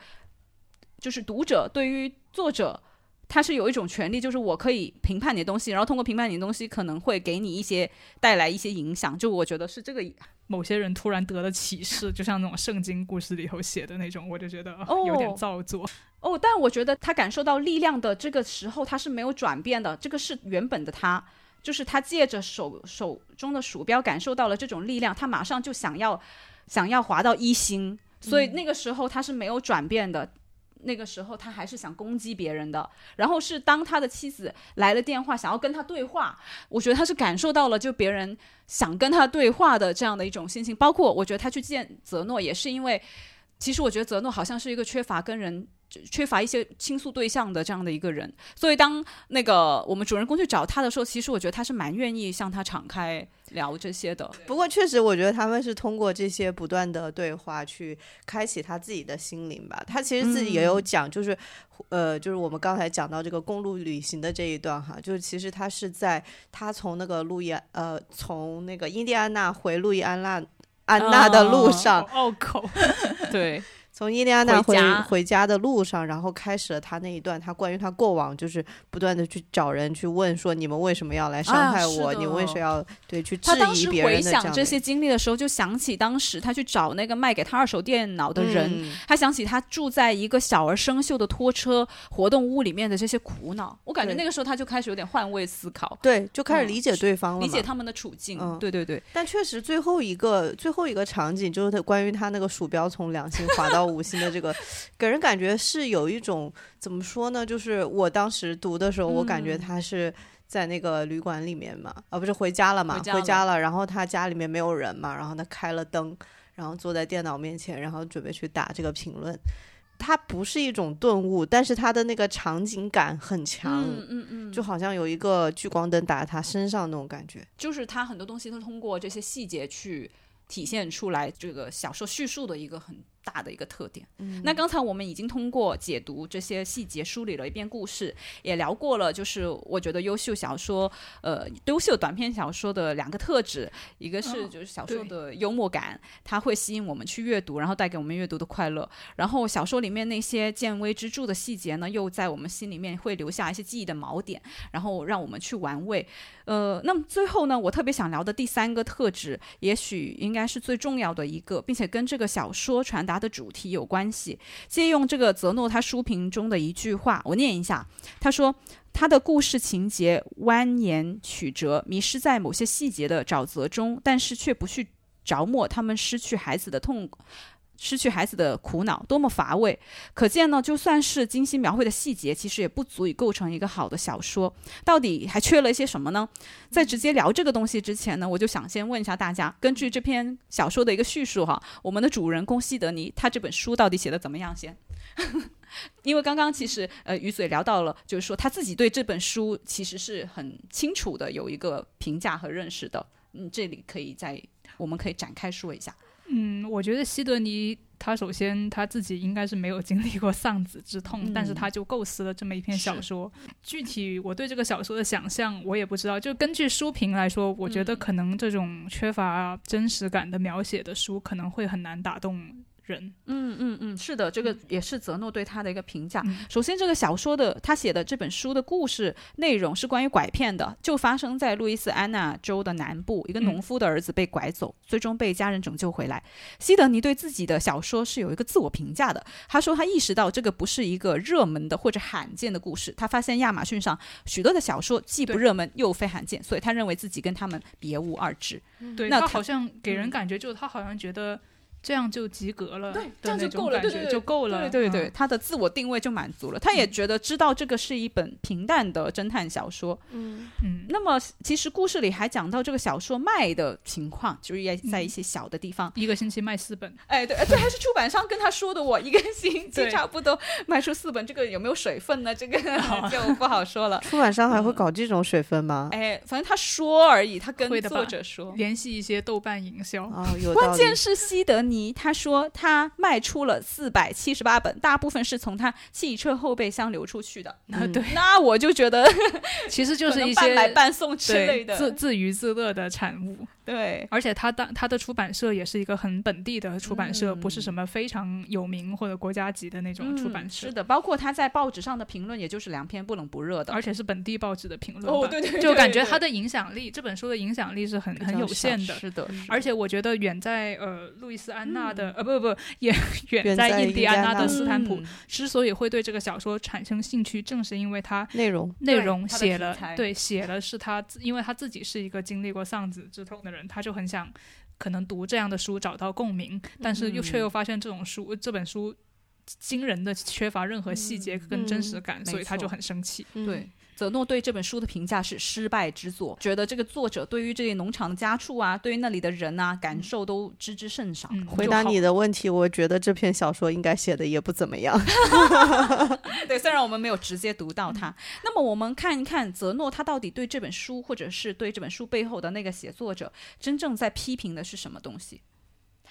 就是读者对于作者。他是有一种权利，就是我可以评判你的东西，然后通过评判你的东西，可能会给你一些带来一些影响。就我觉得是这个某些人突然得了启示，就像那种圣经故事里头写的那种，我就觉得、有点造作。哦，但我觉得他感受到力量的这个时候，他是没有转变的，这个是原本的他，就是他借着手手中的鼠标感受到了这种力量，他马上就想要想要滑到一星，所以那个时候他是没有转变的。那个时候他还是想攻击别人的，然后是当他的妻子来了电话，想要跟他对话，我觉得他是感受到了就别人想跟他对话的这样的一种心情，包括我觉得他去见泽诺也是因为，其实我觉得泽诺好像是一个缺乏跟人缺乏一些倾诉对象的这样的一个人，所以当那个我们主人公去找他的时候，其实我觉得他是蛮愿意向他敞开聊这些的。不过确实，我觉得他们是通过这些不断的对话去开启他自己的心灵吧。他其实自己也有讲，就是，呃，就是我们刚才讲到这个公路旅行的这一段哈，就是其实他是在他从那个路易，呃，从那个印第安纳回路易安纳安娜的路上，好拗口，对，从伊利安娜回回家的路上，然后开始了他那一段，他关于他过往，就是不断的去找人去问说，你们为什么要来伤啊害我？你为什么要对去质疑别回人的这样的想这些经历的时候，就想起当时他去找那个卖给他二手电脑的人，嗯他想起他住在一个小而生锈的拖车活动屋里面的这些苦恼。我感觉那个时候他就开始有点换位思考，对，就开始嗯理解对方了嘛，理解他们的处境。嗯对对对，但确实，最后一个最后一个场景就是他关于他那个鼠标从两星滑到五星的这个，给人感觉是有一种怎么说呢？就是我当时读的时候，我感觉嗯他是在那个旅馆里面嘛，啊，不是回家了嘛，回回家了了，然后他家里面没有人嘛，然后他开了灯，然后坐在电脑面前，然后准备去打这个评论。它不是一种顿悟，但是它的那个场景感很强，嗯嗯嗯，就好像有一个聚光灯打在他身上那种感觉。就是他很多东西都通过这些细节去体现出来，这个小说叙述的一个很大的一个特点。嗯那刚才我们已经通过解读这些细节梳理了一遍故事，也聊过了，就是我觉得优秀小说，呃，优秀短篇小说的两个特质，一个是哦就是小说的幽默感，它会吸引我们去阅读，然后带给我们阅读的快乐。然后小说里面那些见微知著的细节呢，又在我们心里面会留下一些记忆的锚点，然后让我们去玩味。呃，那么最后呢，我特别想聊的第三个特质，也许应该是最重要的一个，并且跟这个小说传达的主题有关系。借用这个泽诺他书评中的一句话，我念一下，他说。他的故事情节蜿蜒曲折，迷失在某些细节的沼泽中，但是却不去着墨他们失去孩子的痛失去孩子的苦恼，多么乏味。可见呢，就算是精心描绘的细节，其实也不足以构成一个好的小说。到底还缺了一些什么呢？在直接聊这个东西之前呢，我就想先问一下大家，根据这篇小说的一个叙述哈，我们的主人公西德尼他这本书到底写的怎么样？先。因为刚刚其实呃，鱼嘴聊到了，就是说他自己对这本书其实是很清楚的，有一个评价和认识的。嗯，这里可以再我们可以展开说一下。嗯，我觉得西德尼他首先他自己应该是没有经历过丧子之痛，但是他就构思了这么一篇小说。具体我对这个小说的想象我也不知道，就根据书评来说，我觉得可能这种缺乏真实感的描写的书可能会很难打动。人，嗯嗯嗯，是的，这个也是泽诺对他的一个评价。首先，这个小说的他写的这本书的故事内容是关于拐骗的，就发生在路易斯安那州的南部，一个农夫的儿子被拐走，最终被家人拯救回来。西德尼对自己的小说是有一个自我评价的，他说他意识到这个不是一个热门的或者罕见的故事，他发现亚马逊上许多的小说既不热门又非罕见，所以他认为自己跟他们别无二致。对，那好像给人感觉就是他好像觉得。这样就及格了，对，这样就够了，对对，就够了，对对对，他的自我定位就满足了，他也觉得知道这个是一本平淡的侦探小说，嗯嗯。那么其实故事里还讲到这个小说卖的情况，就是也在一些小的地方，一个星期卖四本，哎，对，这还是出版商跟他说的，我一个星期差不多卖出四本，这个有没有水分呢？这个 就不好说了。出版商还会搞这种水分吗？哎，反正他说而已，他跟作者说，联系一些豆瓣营销啊，有关键是西德。尼他说他卖出了四百七十八本，大部分是从他汽车后备箱流出去的。那对，那我就觉得其实就是一些半买半送之类的自自娱自乐的产物。对，而且他当他的出版社也是一个很本地的出版社，不是什么非常有名或者国家级的那种出版社。是的，包括他在报纸上的评论，也就是两篇不冷不热的，而且是本地报纸的评论。哦，对对对，就感觉他的影响力，这本书的影响力是很很有限的。是的，而且我觉得远在呃路易斯安那的呃不不也 远远在印第安纳的斯坦普之所以会对这个小说产生兴趣，正是因为他内容内容写了对写了是他，因为他自己是一个经历过丧子之痛的人，他就很想。可能读这样的书找到共鸣，但是又却又发现这种书这本书惊人的缺乏任何细节跟真实感，所以他就很生气。对。泽诺对这本书的评价是失败之作，觉得这个作者对于这些农场的家畜啊，对于那里的人啊，感受都知之甚少。回答你的问题，我觉得这篇小说应该写的也不怎么样。对，虽然我们没有直接读到它，那么我们看一看泽诺他到底对这本书，或者是对这本书背后的那个写作者，真正在批评的是什么东西。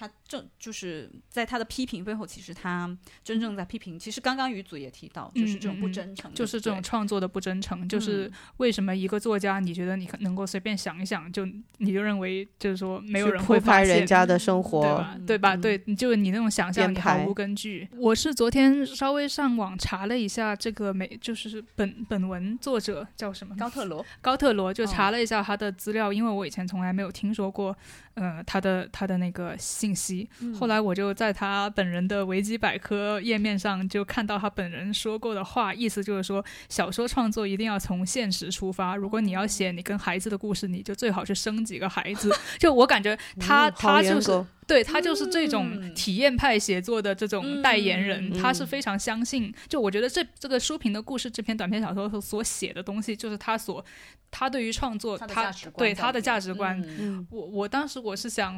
他正就是在他的批评背后，其实他真正在批评。其实刚刚于祖也提到，就是这种不真诚，就是这种创作的不真诚。就是为什么一个作家，你觉得你能够随便想一想，就你就认为就是说没有人会拍人家的生活，对吧？对吧？对，就你那种想象，你毫无根据。我是昨天稍微上网查了一下这个美，就是本本文作者叫什么？高特罗。高特罗就查了一下他的资料，因为我以前从来没有听说过，呃，他的他的那个信。信息，后来我就在他本人的维基百科页面上就看到他本人说过的话，意思就是说，小说创作一定要从现实出发。如果你要写你跟孩子的故事，你就最好是生几个孩子。就我感觉他他就是。对他就是这种体验派写作的这种代言人，他是非常相信。就我觉得这这个书评的故事这篇短篇小说所写的东西，就是他所他对于创作他对他的价值观。我我当时我是想，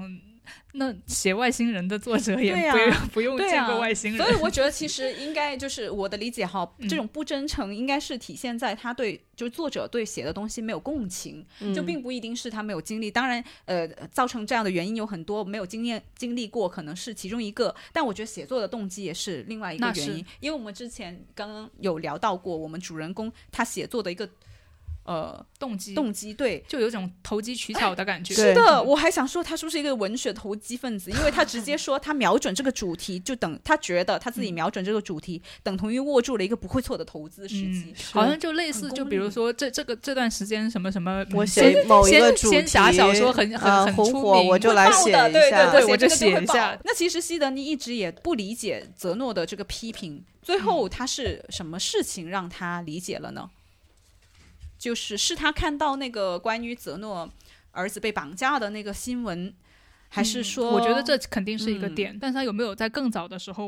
那写外星人的作者也不用不用见过外星人。所以我觉得其实应该就是我的理解哈，这种不真诚应该是体现在他对就是作者对写的东西没有共情，就并不一定是他没有经历。当然，呃，造成这样的原因有很多，没有经验。经历过可能是其中一个，但我觉得写作的动机也是另外一个原因，因为我们之前刚刚有聊到过，我们主人公他写作的一个。呃，动机动机对，就有种投机取巧的感觉。是的，我还想说他是不是一个文学投机分子，因为他直接说他瞄准这个主题，就等他觉得他自己瞄准这个主题，等同于握住了一个不会错的投资时机。好像就类似，就比如说这这个这段时间什么什么，我写某一个主题，仙侠小说很很很出火，我就来写一下，对，我就写一下。那其实西德尼一直也不理解泽诺的这个批评，最后他是什么事情让他理解了呢？就是是他看到那个关于泽诺儿子被绑架的那个新闻，还是说？我觉得这肯定是一个嗯点，但是他有没有在更早的时候，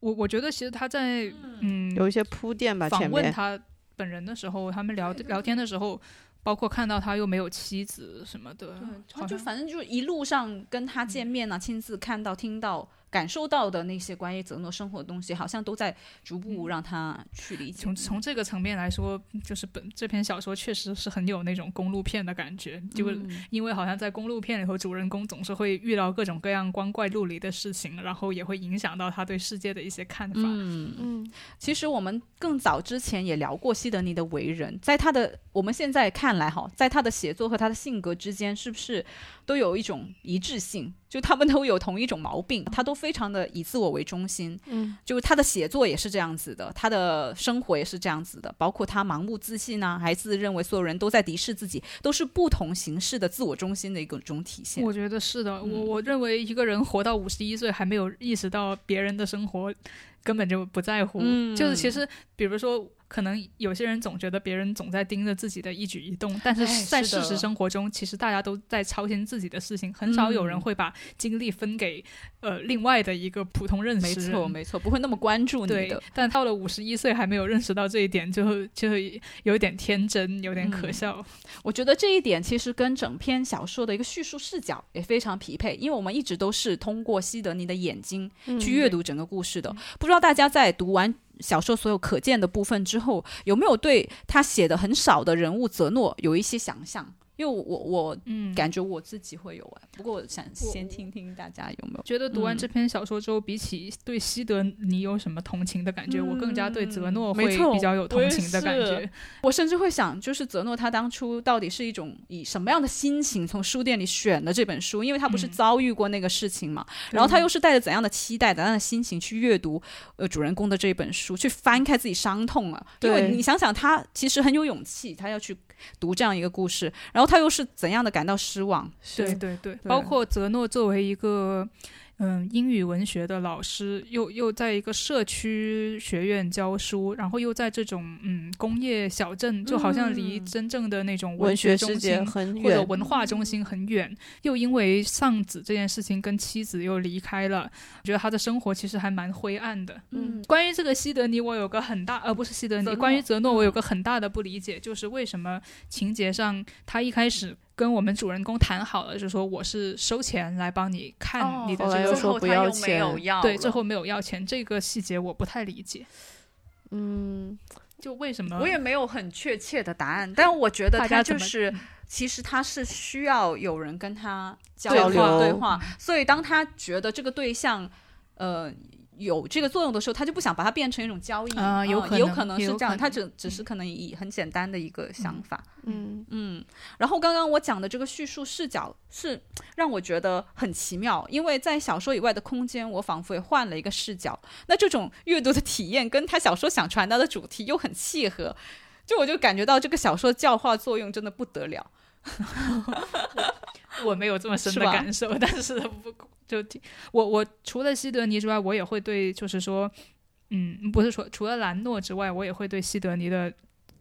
我我觉得其实他在嗯有一些铺垫吧，访问他本人的时候，他们聊聊天的时候，包括看到他又没有妻子什么的，他就反正就一路上跟他见面嗯啊，亲自看到、听到、感受到的那些关于泽诺生活的东西，好像都在逐步让他去理解。从从这个层面来说，就是本这篇小说确实是很有那种公路片的感觉，就嗯因为好像在公路片里头，主人公总是会遇到各种各样光怪陆离的事情，然后也会影响到他对世界的一些看法。嗯，嗯其实我们更早之前也聊过西德尼的为人，在他的我们现在看来哈，在他的写作和他的性格之间，是不是都有一种一致性？就他们都有同一种毛病，他都非常的以自我为中心。嗯就是他的写作也是这样子的，他的生活也是这样子的，包括他盲目自信啊，还自认为所有人都在敌视自己，都是不同形式的自我中心的一个种体现。我觉得是的，嗯我我认为一个人活到五十一岁还没有意识到别人的生活根本就不在乎，嗯就是其实比如说。可能有些人总觉得别人总在盯着自己的一举一动，但是哎在事实生活中，其实大家都在操心自己的事情，很少有人嗯会把精力分给呃另外的一个普通认识没。错，没错，不会那么关注你对的。，但到了五十一岁还没有认识到这一点，就就有点天真，有点可嗯笑。我觉得这一点其实跟整篇小说的一个叙述视角也非常匹配，因为我们一直都是通过西德尼的眼睛嗯去阅读整个故事的。不知道大家在读完小说所有可见的部分之后，有没有对他写的很少的人物泽诺有一些想象？因为我我我嗯，感觉我自己会有哎，不过我想先听听大家有没有。觉得读完嗯这篇小说之后，比起对西德你有什么同情的感觉，我更加对泽诺会比较有同情的感觉。我甚至会想，就是泽诺他当初到底是一种以什么样的心情从书店里选的这本书？因为他不是嗯遭遇过那个事情嘛，然后他又是带着怎样的期待、怎样的心情去阅读呃主人公的这本书，去翻开自己伤痛啊？因为你想想，他其实很有勇气，他要去读这样一个故事，然后他又是怎样的感到失望？对对。对，包括泽诺作为一个嗯英语文学的老师，又又在一个社区学院教书，然后又在这种嗯工业小镇，就好像离嗯真正的那种文学中心。很或者，文化中心很远，又因为丧子这件事情跟妻子又离开了，我觉得他的生活其实还蛮灰暗的。嗯关于这个西德尼，我有个很大，呃，不是西德尼，关于泽诺，嗯我有个很大的不理解，就是为什么情节上他一开始跟我们主人公谈好了，就说我是收钱来帮你看你的这个，说不要钱。对，要对最后没有要钱，这个细节我不太理解，嗯。就为什么？我也没有很确切的答案，但我觉得他就是，其实他是需要有人跟他交交流。对流话，所以当他觉得这个对象，呃。有这个作用的时候，他就不想把它变成一种交易啊有可能也有可能是这样，他只只是可能以很简单的一个想法，嗯嗯，然后刚刚我讲的这个叙述视角是让我觉得很奇妙，因为在小说以外的空间，我仿佛也换了一个视角。那这种阅读的体验跟他小说想传达的主题又很契合，就我就感觉到这个小说教化作用真的不得了。我没有这么深的感受，但是不就挺我我除了西德尼之外，我也会对就是说，嗯，不是说除了兰诺之外，我也会对西德尼的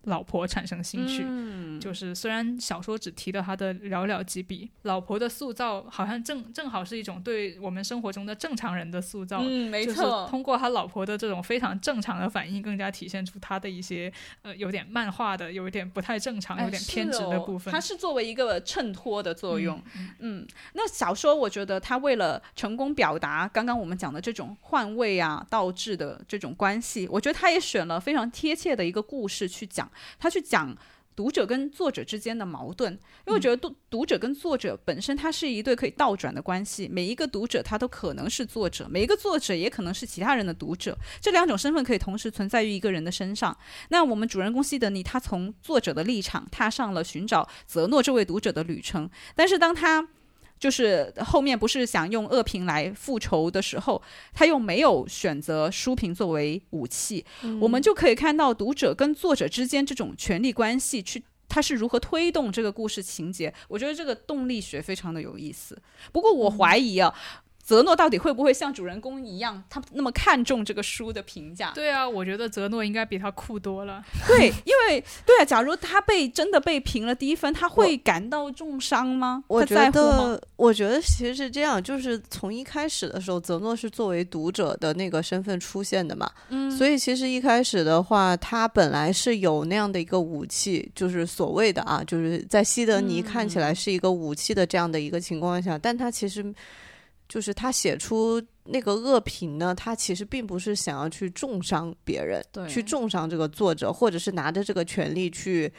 老婆产生兴趣。嗯，就是虽然小说只提到他的寥寥几笔，老婆的塑造好像正正好是一种对我们生活中的正常人的塑造。嗯，没就是错，通过他老婆的这种非常正常的反应，更加体现出他的一些呃有点漫画的、有一点不太正常、哎有点偏执的部分。是哦它是作为一个衬托的作用。嗯嗯，那小说我觉得他为了成功表达刚刚我们讲的这种换位啊、倒置的这种关系，我觉得他也选了非常贴切的一个故事去讲，他去讲。读者跟作者之间的矛盾，因为我觉得读读者跟作者本身它是一对可以倒转的关系，每一个读者他都可能是作者，每一个作者也可能是其他人的读者，这两种身份可以同时存在于一个人的身上。那我们主人公西德尼，他从作者的立场踏上了寻找泽诺这位读者的旅程，但是当他就是后面不是想用恶评来复仇的时候，他又没有选择书评作为武器，我们就可以看到读者跟作者之间这种权力关系去。他是如何推动这个故事情节？我觉得这个动力学非常的有意思。不过我怀疑啊，泽诺到底会不会像主人公一样，他那么看重这个书的评价？对啊，我觉得泽诺应该比他酷多了。对，因为对啊，假如他被真的被评了低分，他会感到重伤吗？我觉他在乎吗得，我觉得其实是这样，就是从一开始的时候，泽诺是作为读者的那个身份出现的嘛，嗯，所以其实一开始的话，他本来是有那样的一个武器，就是所谓的啊，就是在西德尼看起来是一个武器的这样的一个情况下，但他其实就是他写出那个恶评呢，他其实并不是想要去重伤别人，对去重伤这个作者，或者是拿着这个权利去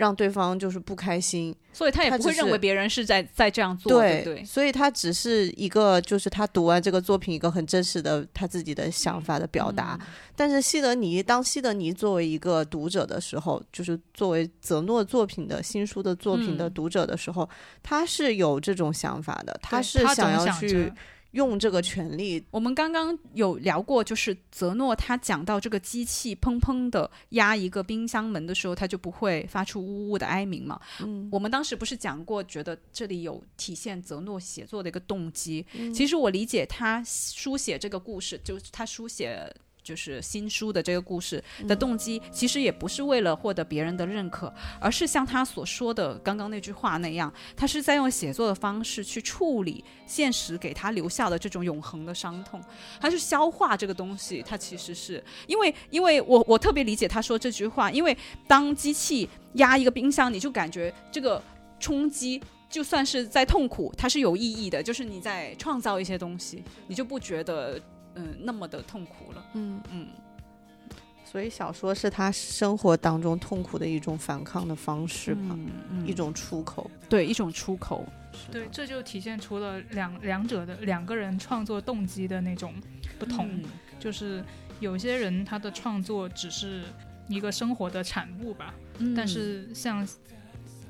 让对方就是不开心。所以他也不会认为别人是在在这样做，对？所以他只是一个，就是他读完这个作品一个很真实的他自己的想法的表达。嗯但是西德尼，当西德尼作为一个读者的时候，就是作为泽诺作品的新书的作品的嗯读者的时候，他是有这种想法的，他是想想要去着用这个权利。我们刚刚有聊过，就是泽诺他讲到这个机器砰砰的压一个冰箱门的时候，他就不会发出呜呜的哀鸣嘛。嗯，我们当时不是讲过，觉得这里有体现泽诺写作的一个动机。嗯其实我理解他书写这个故事，就是他书写。就是新书的这个故事的动机，其实也不是为了获得别人的认可，而是像他所说的刚刚那句话那样，他是在用写作的方式去处理现实给他留下的这种永恒的伤痛，他去消化这个东西。他其实是因为，因为我我特别理解他说这句话，因为当机器压一个冰箱，你就感觉这个冲击。就算是在痛苦，它是有意义的，就是你在创造一些东西，你就不觉得嗯那么的痛苦了。嗯，嗯，所以小说是他生活当中痛苦的一种反抗的方式吧，嗯嗯一种出口。对一种出口。对，这就体现出了两两者的两个人创作动机的那种不同。嗯就是有些人他的创作只是一个生活的产物吧，嗯但是像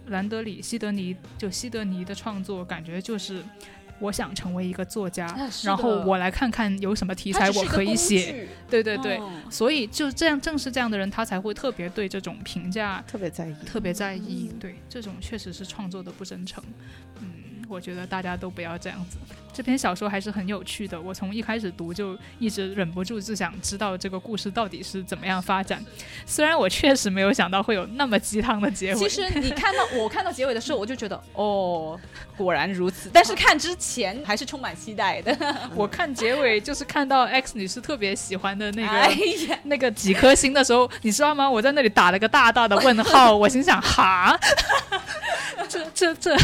兰德里、西德尼，就西德尼的创作，感觉就是我想成为一个作家，啊然后我来看看有什么题材我可以写。对对对，嗯所以就这样，正是这样的人，他才会特别对这种评价特别在意。特别在意。对，这种确实是创作的不真诚。嗯，我觉得大家都不要这样子。这篇小说还是很有趣的，我从一开始读就一直忍不住就想知道这个故事到底是怎么样发展。虽然我确实没有想到会有那么鸡汤的结尾。其实你看到 我看到结尾的时候，我就觉得哦，果然如此。但是看之前还是充满期待的。我看结尾就是看到 X 女士特别喜欢的那个、哎，那个几颗星的时候，你知道吗？我在那里打了个大大的问号，我心想哈，这这这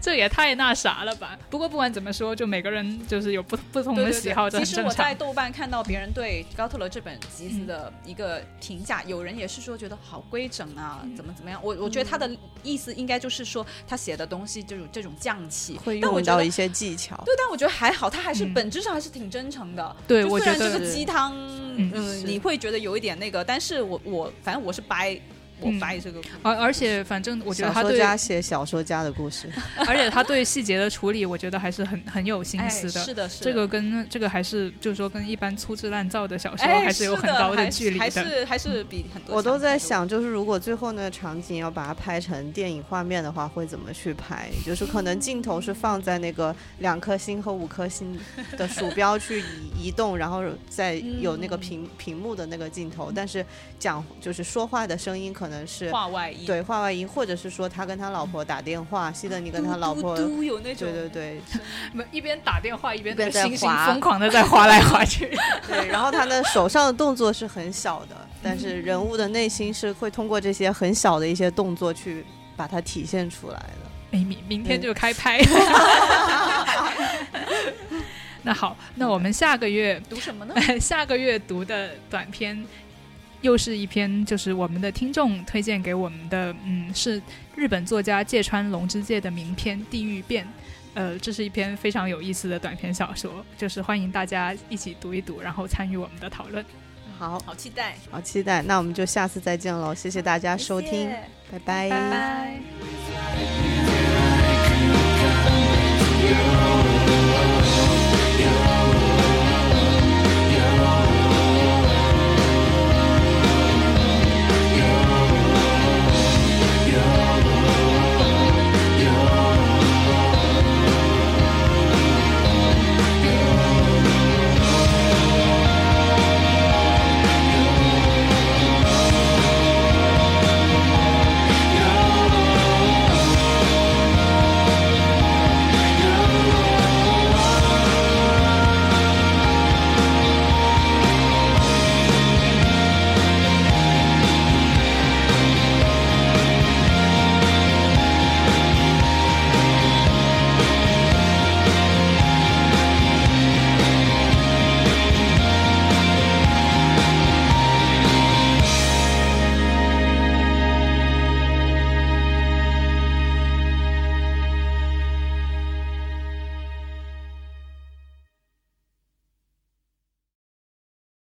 这也太那啥了吧？不过不管怎么说，就每个人就是有不不同的喜好，其实我在。豆瓣看到别人对高特勒这本集子的一个评价，有人也是说觉得好规整啊，嗯怎么怎么样。我我觉得他的意思应该就是说他写的东西就是这种匠气，会用到一些技巧。对，但我觉得还好，他还是嗯本质上还是挺真诚的。对，就我觉得虽然这个鸡汤，嗯你会觉得有一点那个，但是我我反正我是掰，我嗯掰这个故事。而而且反正我觉得小说他对，家写小说家的故事，而且他对细节的处理，我觉得还是很很有心哎，思的。是的，是的这个跟这个还是就是说跟一般粗制滥造的小说哎还是有很高的距离还的。是还是比很多。我都在，想，就是如果最后那个场景要把它拍成电影画面的话，会怎么去拍？就是可能镜头是放在那个两颗星和五颗星的鼠标去移 移动，然后再有那个屏屏幕的那个镜头，但是讲就是说话的声音可能是话外音，对话外音，或者是说他跟他老婆打电话，希德尼跟他老婆。嘟嘟有那种对对对 一边打电话一边在那个星星滑疯狂的在划来划去。对，然后他的手上的动作是很小的，但是人物的内心是会通过这些很小的一些动作去把它体现出来的。哎，明明天就开拍。那好，那我们下个月读什么呢？下个月读的短篇，又是一篇，就是我们的听众推荐给我们的。嗯，是日本作家芥川龙之介的名篇《地狱变》。呃，这是一篇非常有意思的短篇小说，就是欢迎大家一起读一读，然后参与我们的讨论。好好期待，好期待！那我们就下次再见喽，谢谢大家收听，拜拜。